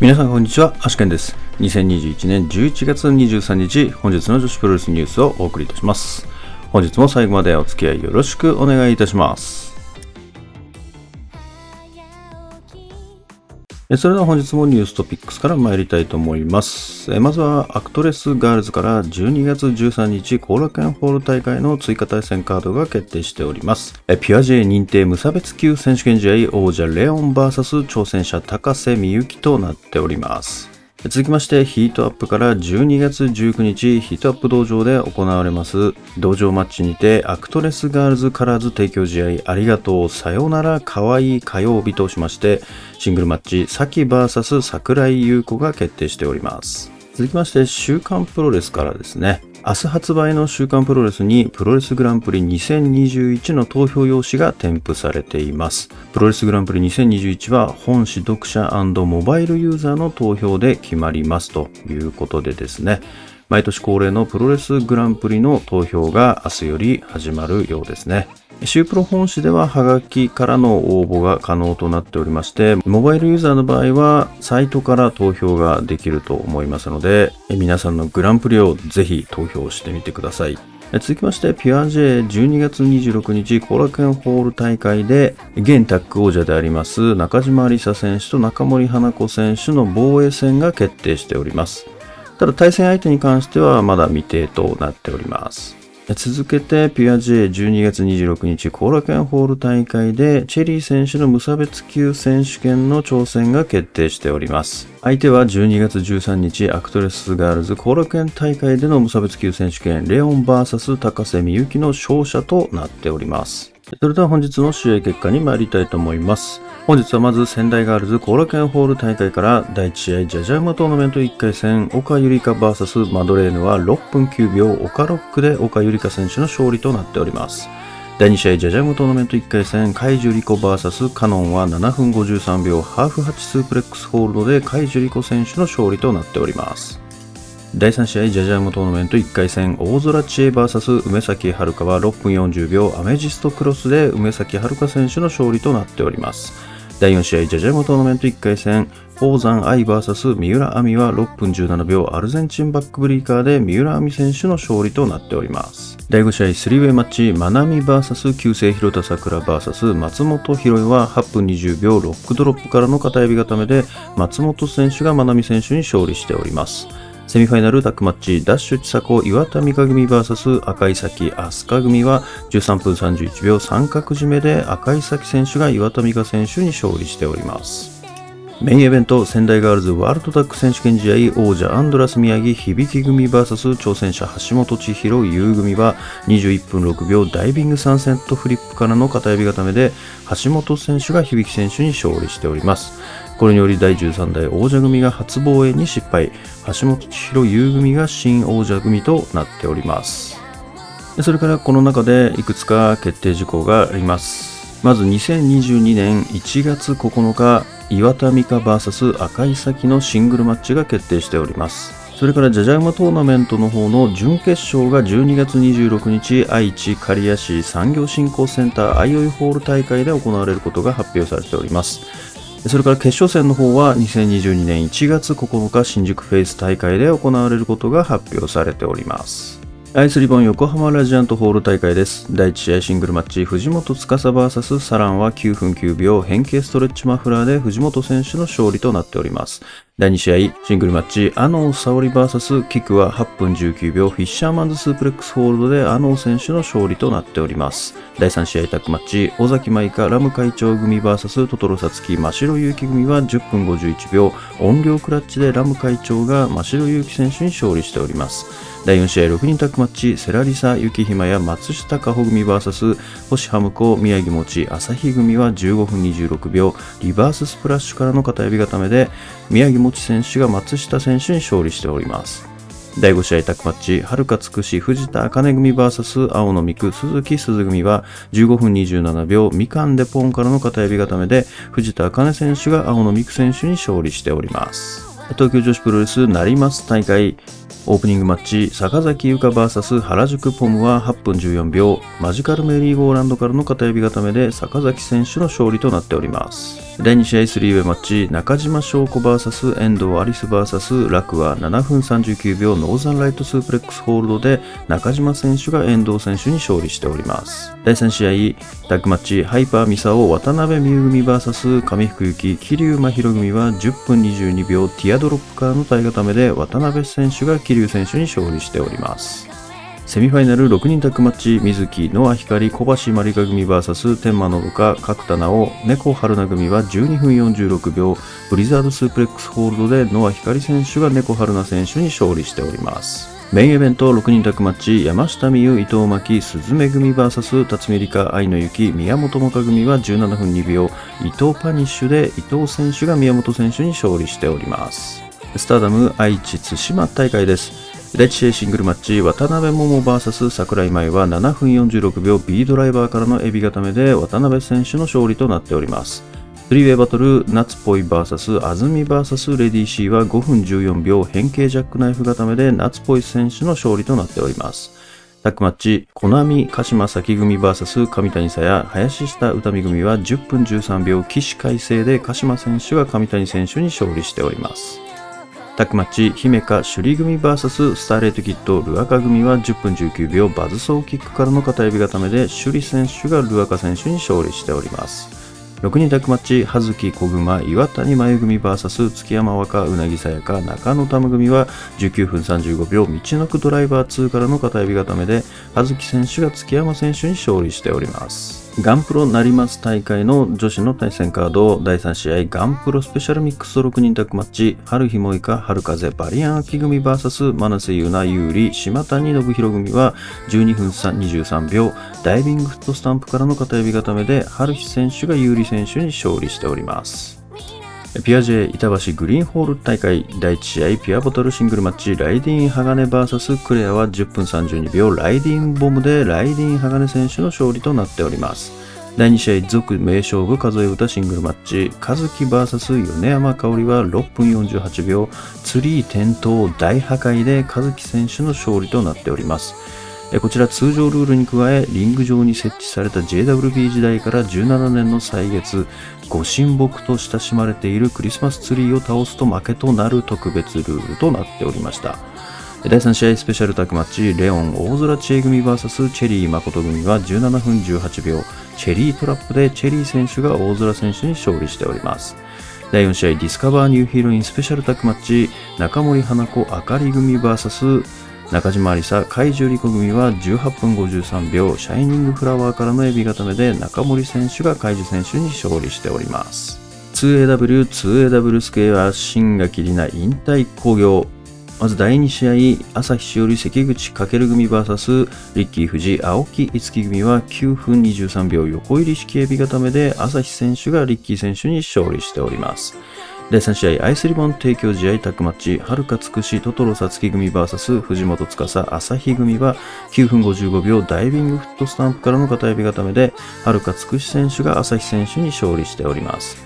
皆さんこんにちは、アシケンです。2021年11月23日、本日の女子プロレスニュースをお送りいたします。本日も最後までお付き合いよろしくお願いいたします。それでは本日もニューストピックスから参りたいと思います。まずはアクトレスガールズから12月13日後楽園ホール大会の追加対戦カードが決定しております。ピュア J 認定無差別級選手権試合王者レオン VS 挑戦者高瀬美幸となっております。続きましてヒートアップから12月19日ヒートアップ道場で行われます。道場マッチにてアクトレスガールズカラーズ提供試合。ありがとう。さよなら。かわいい火曜日としましてシングルマッチサキ VS 桜井優子が決定しております。続きまして週刊プロレスからですね。明日発売の週刊プロレスにプロレスグランプリ2021の投票用紙が添付されています。プロレスグランプリ2021は本誌読者モバイルユーザーの投票で決まりますということでですね。毎年恒例のプロレスグランプリの投票が明日より始まるようですね。シュープロ本誌ではハガキからの応募が可能となっておりまして、モバイルユーザーの場合はサイトから投票ができると思いますので、皆さんのグランプリをぜひ投票してみてください。続きまして、ピュア J12 月26日後楽園ホール大会で、現タッグ王者であります中島里沙選手と中森花子選手の防衛戦が決定しております。ただ対戦相手に関してはまだ未定となっております。続けて、ピュア J12 月26日後楽園ホール大会で、チェリー選手の無差別級選手権の挑戦が決定しております。相手は12月13日、アクトレスガールズ後楽園大会での無差別級選手権、レオン VS 高瀬みゆきの勝者となっております。それでは本日の試合結果に参りたいと思います。本日はまず仙台ガールズ後楽園ホール大会から第1試合ジャジャウマトーナメント1回戦岡ゆりか VS マドレーヌは6分9秒岡ロックで岡優里佳選手の勝利となっております。第2試合ジャジャムトーナメント1回戦海樹リコ VS カノンは7分53秒ハーフ8スープレックスホールドで海樹リコ選手の勝利となっております。第3試合ジャジャイモトーナメント1回戦大空知恵 VS 梅崎遥は6分40秒アメジストクロスで梅崎遥選手の勝利となっております。第4試合ジャジャイモトーナメント1回戦宝山愛 VS 三浦亜美は6分17秒アルゼンチンバックブリーカーで三浦亜美選手の勝利となっております。第5試合スリーウェイマッチまなみ VS 旧姓広田桜 VS 松本博は8分20秒ロックドロップからの片指固めで松本選手がまなみ選手に勝利しております。セミファイナルタックマッチ、ダッシュ千佐子岩田美香組 VS 赤井崎飛鳥組は13分31秒三角締めで赤井崎選手が岩田美香選手に勝利しております。メインイベント仙台ガールズワールドタック選手権試合王者アンドラス宮城響組 VS 挑戦者橋本千尋優組は21分6秒ダイビング3セットフリップからの片指固めで橋本選手が響選手に勝利しております。これにより第13代王者組が初防衛に失敗、橋本千尋優組が新王者組となっております。それからこの中でいくつか決定事項があります。まず2022年1月9日、岩田美香 VS 赤井咲のシングルマッチが決定しております。それからジャジャウマトーナメントの方の準決勝が12月26日愛知刈谷市産業振興センターアイオイホール大会で行われることが発表されております。それから決勝戦の方は2022年1月9日新宿フェイス大会で行われることが発表されております。アイスリボン横浜ラジアントホール大会です。第1試合シングルマッチ、藤本司 VS サランは9分9秒変形ストレッチマフラーで藤本選手の勝利となっております。第2試合シングルマッチ、アノー沙織 VS キクは8分19秒フィッシャーマンズスープレックスホールドでアノー選手の勝利となっております。第3試合タックマッチ、尾崎舞香ラム会長組 VS トトロサツキ真城祐希組は10分51秒音量クラッチでラム会長が真城祐希選手に勝利しております。第4試合6人タッグマッチセラリサ雪ひまや松下加穂組 VS 星ハムコ宮城持朝日組は15分26秒リバーススプラッシュからの片指固めで宮城持選手が松下選手に勝利しております第5試合タッグマッチ、はるかつくし藤田茜組 VS 青野美久鈴木鈴組は15分27秒みかんでポンからの片指固めで藤田茜選手が青野美久選手に勝利しております。東京女子プロレス成増大会オープニングマッチ、坂崎ユカ VS 原宿ポムは8分14秒、マジカルメリーゴーランドからの片指固めで坂崎選手の勝利となっております。第2試合3ウェイマッチ、中島翔子 VS 遠藤有栖 VS ラクは7分39秒ノーザンライトスープレックスホールドで中島選手が遠藤選手に勝利しております。第3試合、タッグマッチ、ハイパーミサオ渡辺未詩組 VS 上福幸桐生真弥組は10分22秒ティアドロップからの体固めで渡辺選手が桐生選手に勝利しております。セミファイナル6人タッグマッチ、水木、ノア光、小橋まりか組 VS 天満信香、角田直、猫春菜組は12分46秒、ブリザードスープレックスホールドでノア光選手が猫春菜選手に勝利しております。メインイベント6人タッグマッチ、山下美優、伊藤真希、鈴芽組 VS 辰巳梨花、愛の雪、宮本萌歌組は17分2秒、伊藤パニッシュで伊藤選手が宮本選手に勝利しております。スターダム愛知津島大会です。第1試合シングルマッチ、渡辺桃 VS 桜井舞は7分46秒 B ドライバーからのエビ固めで渡辺選手の勝利となっております。スリーウェイバトル、夏っぽい VS 安住 VS レディー C は5分14秒変形ジャックナイフ固めで夏っぽい選手の勝利となっております。タックマッチ、コナミ鹿島崎組 VS 上谷さや林下歌美組は10分13秒起死回生で鹿島選手が上谷選手に勝利しております。タックマッチ、姫香首里組 VS スターレートキットルアカ組は10分19秒バズソーキックからの片指固めで首里選手がルアカ選手に勝利しております。6人タックマッチ、葉月小熊、岩谷真由組 VS 月山若、うなぎさやか、中野玉組は19分35秒、道のくドライバー2からの片指固めで、葉月選手が月山選手に勝利しております。ガンプロなります大会の女子の対戦カード第3試合ガンプロスペシャルミックスと6人宅マッチ春日萌香春風バリアン秋組 VS 真瀬優奈有利島谷信弘組は12分23秒ダイビングフットスタンプからの片指固めで春日選手が有利選手に勝利しております。ピアジェ板橋グリーンホール大会第1試合ピアボトルシングルマッチライディン・鋼 VS クレアは10分32秒ライディーンボムでライディーン・鋼選手の勝利となっております。第2試合続名勝負数え歌シングルマッチ和樹 VS 米山香織は6分48秒ツリー点灯大破壊で和樹選手の勝利となっております。こちら通常ルールに加えリング上に設置された JWB 時代から17年の歳月ご神木と親しまれているクリスマスツリーを倒すと負けとなる特別ルールとなっておりました。第3試合スペシャルタックマッチレオン大空知恵組 VS チェリー誠組は17分18秒チェリートラップでチェリー選手が大空選手に勝利しております。第4試合ディスカバーニューヒーロインスペシャルタックマッチ中森花子あかり組 VS 中島ありさ怪獣リコ組は18分53秒シャイニングフラワーからのエビ固めで中森選手が怪獣選手に勝利しております 2AW、2AW スケは新垣里奈引退工業まず第2試合、朝日しおり関口翔組 VS リッキー富士青木五木組は9分23秒横入り式エビ固めで朝日選手がリッキー選手に勝利しております。第3試合、アイスリボン提供試合タッグマッチ、はるかつくしトトロさつき組 VS 藤本司朝日組は9分55秒ダイビングフットスタンプからの片指固めで、はるかつくし選手が朝日選手に勝利しております。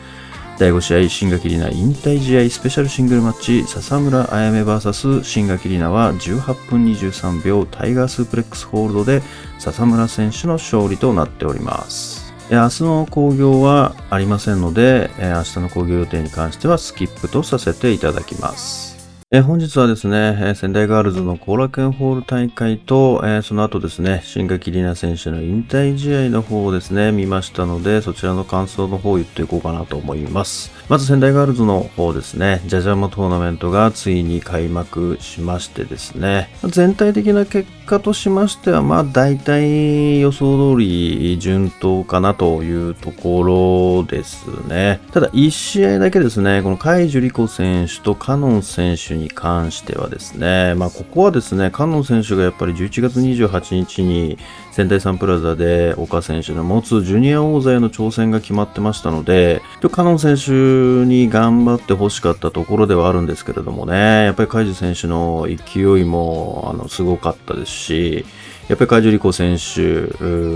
第5試合、新垣里奈引退試合スペシャルシングルマッチ、笹村あやめ VS 新垣里奈は18分23秒タイガースープレックスホールドで笹村選手の勝利となっております。明日の興行はありませんので、え明日の興行予定に関してはスキップとさせていただきます。え本日はですね、え仙台ガールズの後楽園ホール大会と、えその後ですね、新垣里奈選手の引退試合の方をですね、見ましたので、そちらの感想の方を言っていこうかなと思います。まず仙台ガールズの方ですね、ジャジャマトーナメントがついに開幕しましてですね、全体的な結果としましては、まあ大体予想通り順当かなというところですね。ただ1試合だけですね、この海樹里子選手とカノン選手に関してはですね、まあここはですね、カノン選手がやっぱり11月28日に仙台サンプラザで岡選手の持つジュニア王座への挑戦が決まってましたので、カノン選手に頑張ってほしかったところではあるんですけれどもね、やっぱり海樹選手の勢いもあのすごかったですし、やっぱり海樹理子選手、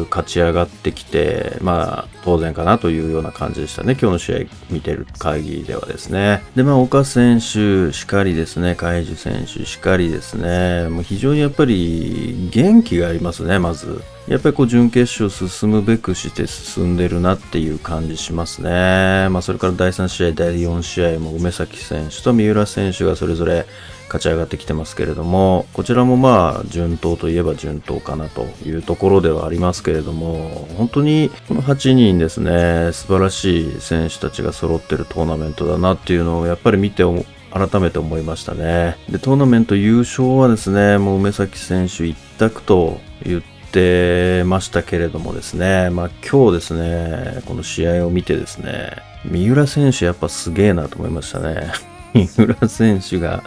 勝ち上がってきて、まあ、当然かなというような感じでしたね。今日の試合見てる限りではですね。で、まあ、岡選手しかりですね、海樹選手しかりですね、もう非常にやっぱり元気がありますね、まず。やっぱりこう準決勝進むべくして進んでるなっていう感じしますね。まあそれから第3試合、第4試合も梅崎選手と三浦選手がそれぞれ勝ち上がってきてますけれども、こちらもまあ順当といえば順当かなというところではありますけれども、本当にこの8人ですね、素晴らしい選手たちが揃ってるトーナメントだなっていうのをやっぱり見て改めて思いましたね。で、トーナメント優勝はですね、もう梅崎選手一択と言ってってましたけれどもですね、まあ今日ですね、この試合を見てですね、三浦選手やっぱすげえなと思いましたね。三浦選手が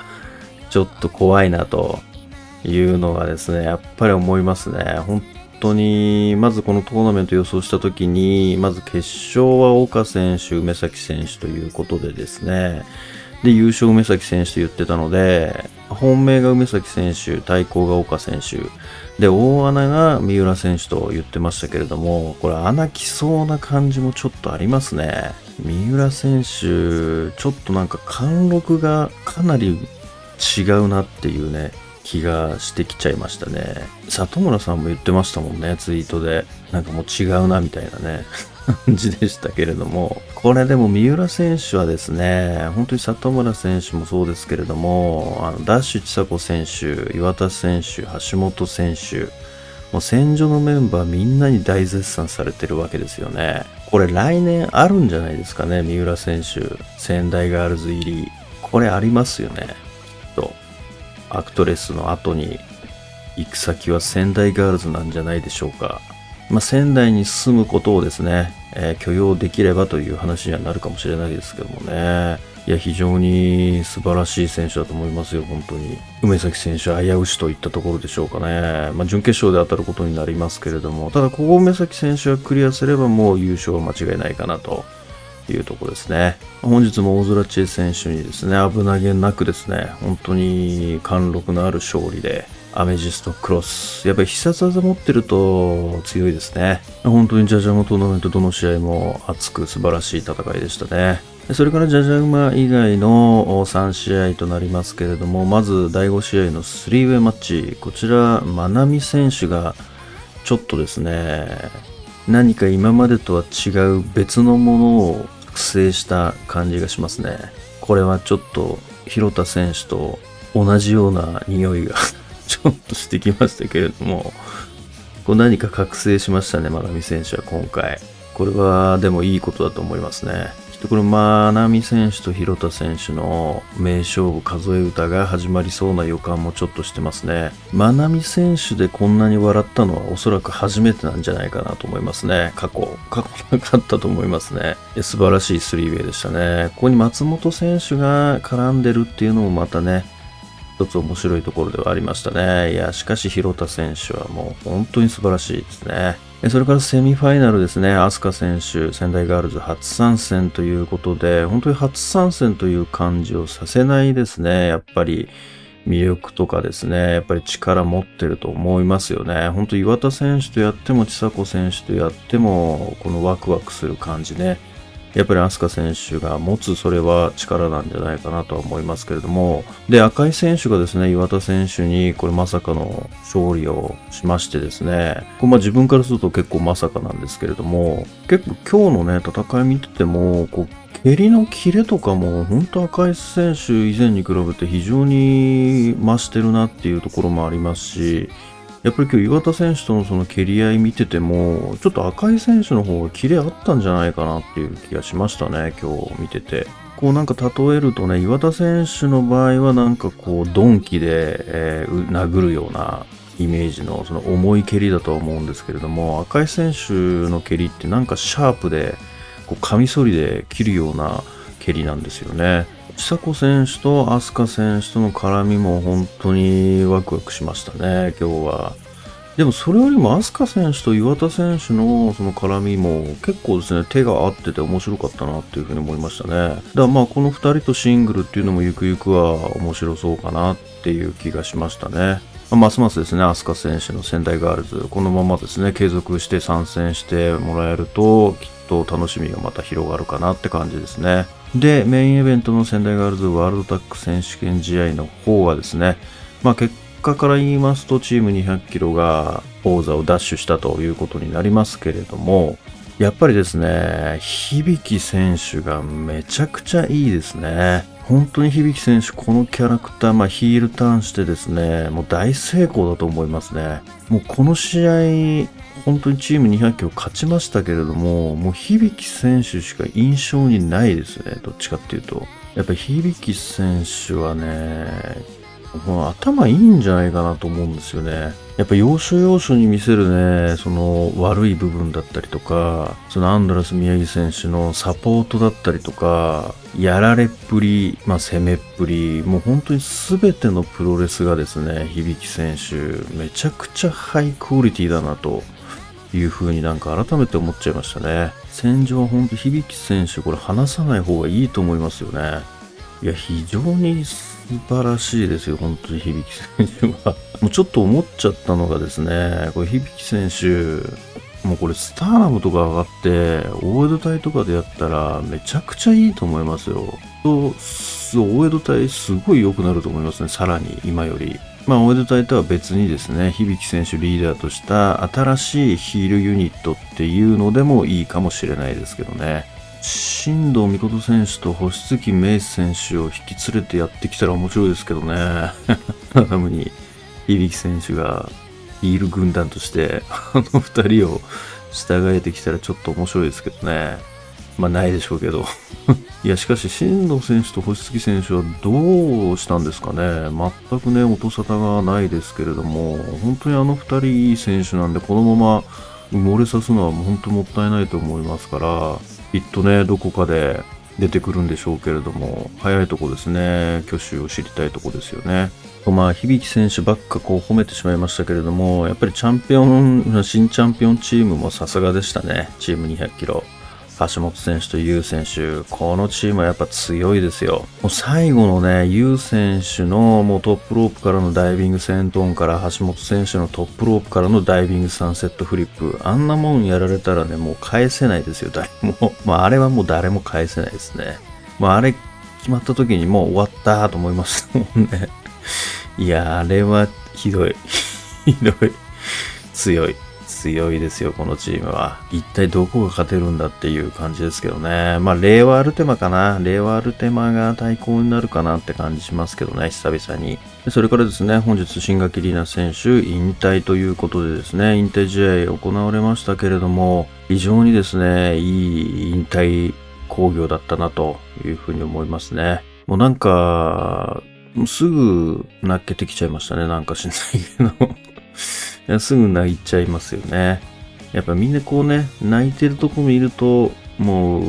ちょっと怖いなというのがですね、やっぱり思いますね。本当に、まずこのトーナメント予想した時に、まず決勝は岡選手、梅崎選手ということでですね、で、優勝梅崎選手と言ってたので、本命が梅崎選手、対抗が岡選手、で、大穴が三浦選手と言ってましたけれども、これ穴来そうな感じもちょっとありますね。三浦選手、ちょっとなんか貫禄がかなり違うなっていうね、気がしてきちゃいましたね。里村さんも言ってましたもんね、ツイートで。なんかもう違うなみたいなね。感じでしたけれども、これでも三浦選手はですね、本当に里村選手もそうですけれども、あのダッシュ千佐子選手、岩田選手、橋本選手、もう戦場のメンバーみんなに大絶賛されてるわけですよね。これ来年あるんじゃないですかね、三浦選手。仙台ガールズ入り。これありますよね。きっと。アクトレスの後に行く先は仙台ガールズなんじゃないでしょうか。まあ、仙台に住むことをですね、えー、許容できればという話にはなるかもしれないですけどもね。いや、非常に素晴らしい選手だと思いますよ、本当に。梅崎選手、危うしといったところでしょうかね。まあ、準決勝で当たることになりますけれども、ただ、ここ梅崎選手がクリアすればもう優勝は間違いないかなというところですね。本日も大空知恵選手にですね、危なげなくですね、本当に貫禄のある勝利で、アメジストクロス。やっぱり必殺技持ってると強いですね。本当にジャジャマトーナメントどの試合も熱く素晴らしい戦いでしたね。それからジャジャ馬以外の3試合となりますけれども、まず第5試合のスリーウェイマッチ。こちら、まなみ選手がちょっとですね、何か今までとは違う別のものを複製した感じがしますね。これはちょっと広田選手と同じような匂いがちょっとしてきましたけれども、こう何か覚醒しましたね、まなみ選手は今回。これはでもいいことだと思いますね。きっとこれ、まなみ選手と広田選手の名勝負数え歌が始まりそうな予感もちょっとしてますね。まなみ選手でこんなに笑ったのはおそらく初めてなんじゃないかなと思いますね。過去。過去なかったと思いますね。素晴らしいスリーウェイでしたね。ここに松本選手が絡んでるっていうのもまたね、一つ面白いところではありましたね。いや、しかし広田選手はもう本当に素晴らしいですね。それからセミファイナルですね、飛鳥選手、仙台ガールズ初参戦ということで、本当に初参戦という感じをさせないですね。やっぱり魅力とかですね、やっぱり力持ってると思いますよね。本当岩田選手とやっても、千佐子選手とやっても、このワクワクする感じね。やっぱり飛鳥選手が持つそれは力なんじゃないかなとは思いますけれども、で、赤井選手がですね、岩田選手にこれまさかの勝利をしましてですね、これま自分からすると結構まさかなんですけれども、結構今日のね、戦い見てても、こう、蹴りのキレとかも、本当赤井選手以前に比べて非常に増してるなっていうところもありますし、やっぱり今日岩田選手とのその蹴り合い見てても、ちょっと赤井選手の方がキレあったんじゃないかなっていう気がしましたね、今日見てて。こうなんか例えるとね、岩田選手の場合はなんかこう、鈍器で、えー、殴るようなイメージのその重い蹴りだとは思うんですけれども、赤井選手の蹴りってなんかシャープで、こうカミソリで切るような蹴りなんですよね。千佐子選手と飛鳥選手との絡みも本当にワクワクしましたね、今日は。でもそれよりも飛鳥選手と岩田選手のその絡みも結構ですね、手が合ってて面白かったなっていうふうに思いましたね。だからまあこの2人とシングルっていうのもゆくゆくは面白そうかなっていう気がしましたね。ますますですね、飛鳥選手の仙台ガールズ、このままですね、継続して参戦してもらえると、きっと楽しみがまた広がるかなって感じですね。で、メインイベントの仙台ガールズワールドタック選手権試合の方はですね、まあ結果から言いますと、チーム200キロが王座を奪取したということになりますけれども、やっぱりですね、響選手がめちゃくちゃいいですね。本当に響選手、このキャラクター、まあ、ヒールターンしてですね、もう大成功だと思いますね。もうこの試合、本当にチーム200キロ勝ちましたけれども、もう響選手しか印象にないですね。どっちかっていうと。やっぱり響選手はね、もう頭いいんじゃないかなと思うんですよね。やっぱ要所要所に見せるね、その悪い部分だったりとか、そのアンドラス宮城選手のサポートだったりとか、やられっぷり、まあ攻めっぷり、もう本当に全てのプロレスがですね、響選手、めちゃくちゃハイクオリティだなという風になんか改めて思っちゃいましたね。戦場は本当響選手、これ離さない方がいいと思いますよね。いや、非常に素晴らしいですよ、本当に響選手は。もうちょっと思っちゃったのがですね、これ響選手、もうこれスターナムとか上がって、大江戸隊とかでやったらめちゃくちゃいいと思いますよ。と、大江戸隊すごい良くなると思いますね、さらに今より。まあ、大江戸隊とは別にですね、響選手リーダーとした新しいヒールユニットっていうのでもいいかもしれないですけどね。新藤美琴選手と星月明選手を引き連れてやってきたら面白いですけどね。アダムに響選手がヒール軍団としてあの二人を従えてきたらちょっと面白いですけどね。まあないでしょうけど。いや、しかし、新藤選手と星月選手はどうしたんですかね。全くね、音沙汰がないですけれども、本当にあの二人いい選手なんで、このまま埋もれさすのは本当もったいないと思いますから、きっとね、どこかで出てくるんでしょうけれども、早いとこですね、挙手を知りたいとこですよね。まあ、響選手ばっかこう褒めてしまいましたけれども、やっぱりチャンピオン、新チャンピオンチームもさすがでしたね。チーム200キロ。橋本選手とユウ選手、このチームはやっぱ強いですよ。もう最後のね、ユウ選手のもうトップロープからのダイビングセントンから橋本選手のトップロープからのダイビングサンセットフリップ。あんなもんやられたらね、もう返せないですよ、誰も。まああれはもう誰も返せないですね。まああれ決まった時にもう終わったと思いましたもんね。いや、あれはひどい。ひどい。強い。強いですよ、このチームは。一体どこが勝てるんだっていう感じですけどね。まあ、令和アルテマかな。令和アルテマが対抗になるかなって感じしますけどね、久々に。それからですね、本日、新垣里奈選手引退ということでですね、引退試合行われましたけれども、非常にですね、いい引退工業だったなというふうに思いますね。もうなんか、すぐ泣けてきちゃいましたね、なんかしないけどすぐ泣いちゃいますよね。やっぱみんなこうね、泣いてるとこ見ると、もう、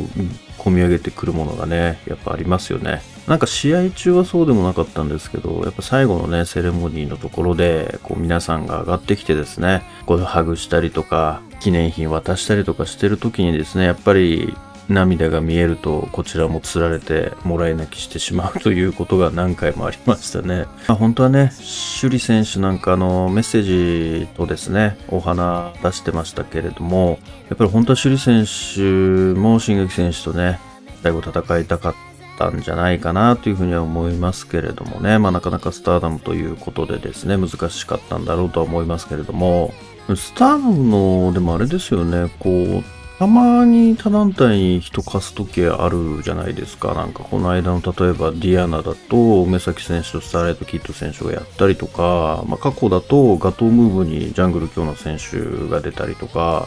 込み上げてくるものがね、やっぱありますよね。なんか試合中はそうでもなかったんですけど、やっぱ最後のね、セレモニーのところで、こう皆さんが上がってきてですね、こうハグしたりとか、記念品渡したりとかしてる時にですね、やっぱり涙が見えるとこちらもつられてもらい泣きしてしまうということが何回もありましたね。まあ、本当はね、首里選手なんかのメッセージとですね、お花出してましたけれども、やっぱり本当は首里選手も新垣選手とね、最後戦いたかったんじゃないかなというふうには思いますけれどもね、まあなかなかスターダムということでですね、難しかったんだろうとは思いますけれども、スターダムの、でもあれですよね、こう、たまに他団体に人貸す時あるじゃないですか。なんかこの間の例えばディアナだと梅崎選手とスターライトキッド選手がやったりとか、まあ、過去だとガトームーブにジャングル京の選手が出たりとか、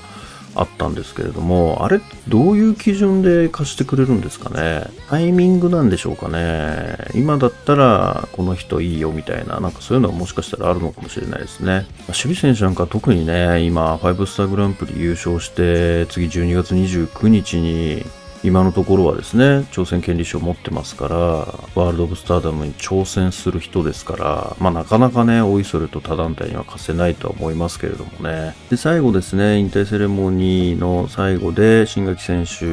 あったんですけれども、あれどういう基準で貸してくれるんですかね？タイミングなんでしょうかね？今だったらこの人いいよみたいな、なんかそういうのはもしかしたらあるのかもしれないですね。守備選手なんか特にね、今5スターグランプリ優勝して、次12月29日に今のところはですね、挑戦権利書を持ってますから、ワールド・オブ・スターダムに挑戦する人ですから、まあなかなかね、おいそれと他団体には貸せないとは思いますけれどもね。で、最後ですね、引退セレモニーの最後で、新垣選手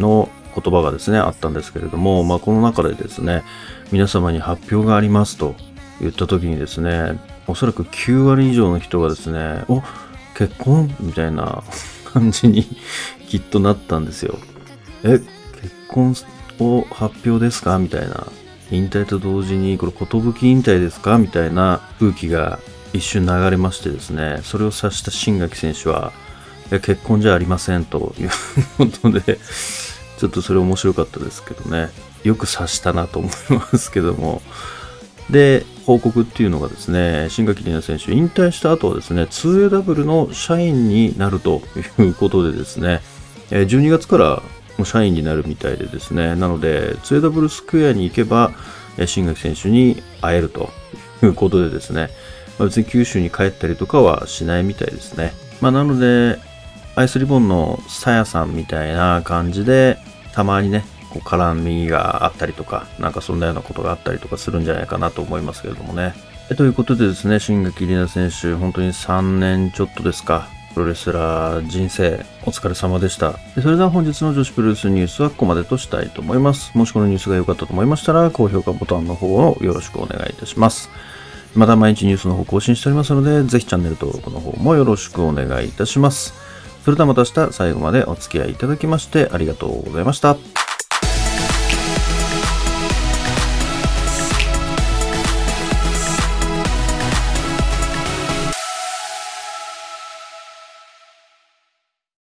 の言葉がですね、あったんですけれども、まあこの中でですね、皆様に発表がありますと言った時にですね、おそらく9割以上の人がですね、お結婚？みたいな感じに きっとなったんですよ。え、結婚を発表ですか？みたいな。引退と同時に、これ、寿引退ですか？みたいな空気が一瞬流れましてですね、それを指した新垣選手は、いや結婚じゃありませんと。いうことで、ちょっとそれ面白かったですけどね、よく指したなと思いますけども、で、報告っていうのがですね、新垣里奈選手、引退した後はですね、2AW の社員になるということでですね、12月からも社員になるみたいでですね、なので、2AW スクエアに行けば、新垣選手に会えるということでですね、まあ、別に九州に帰ったりとかはしないみたいですね。まあ、なので、アイスリボンのさやさんみたいな感じで、たまにね、こう絡みがあったりとか、なんかそんなようなことがあったりとかするんじゃないかなと思いますけれどもね。ということでですね、新垣里奈選手、本当に3年ちょっとですか、プロレスラー人生、お疲れ様でした。それでは本日の女子プロレスニュースはここまでとしたいと思います。もしこのニュースが良かったと思いましたら、高評価ボタンの方をよろしくお願いいたします。また毎日ニュースの方更新しておりますので、ぜひチャンネル登録の方もよろしくお願いいたします。それではまた明日最後までお付き合いいただきましてありがとうございました。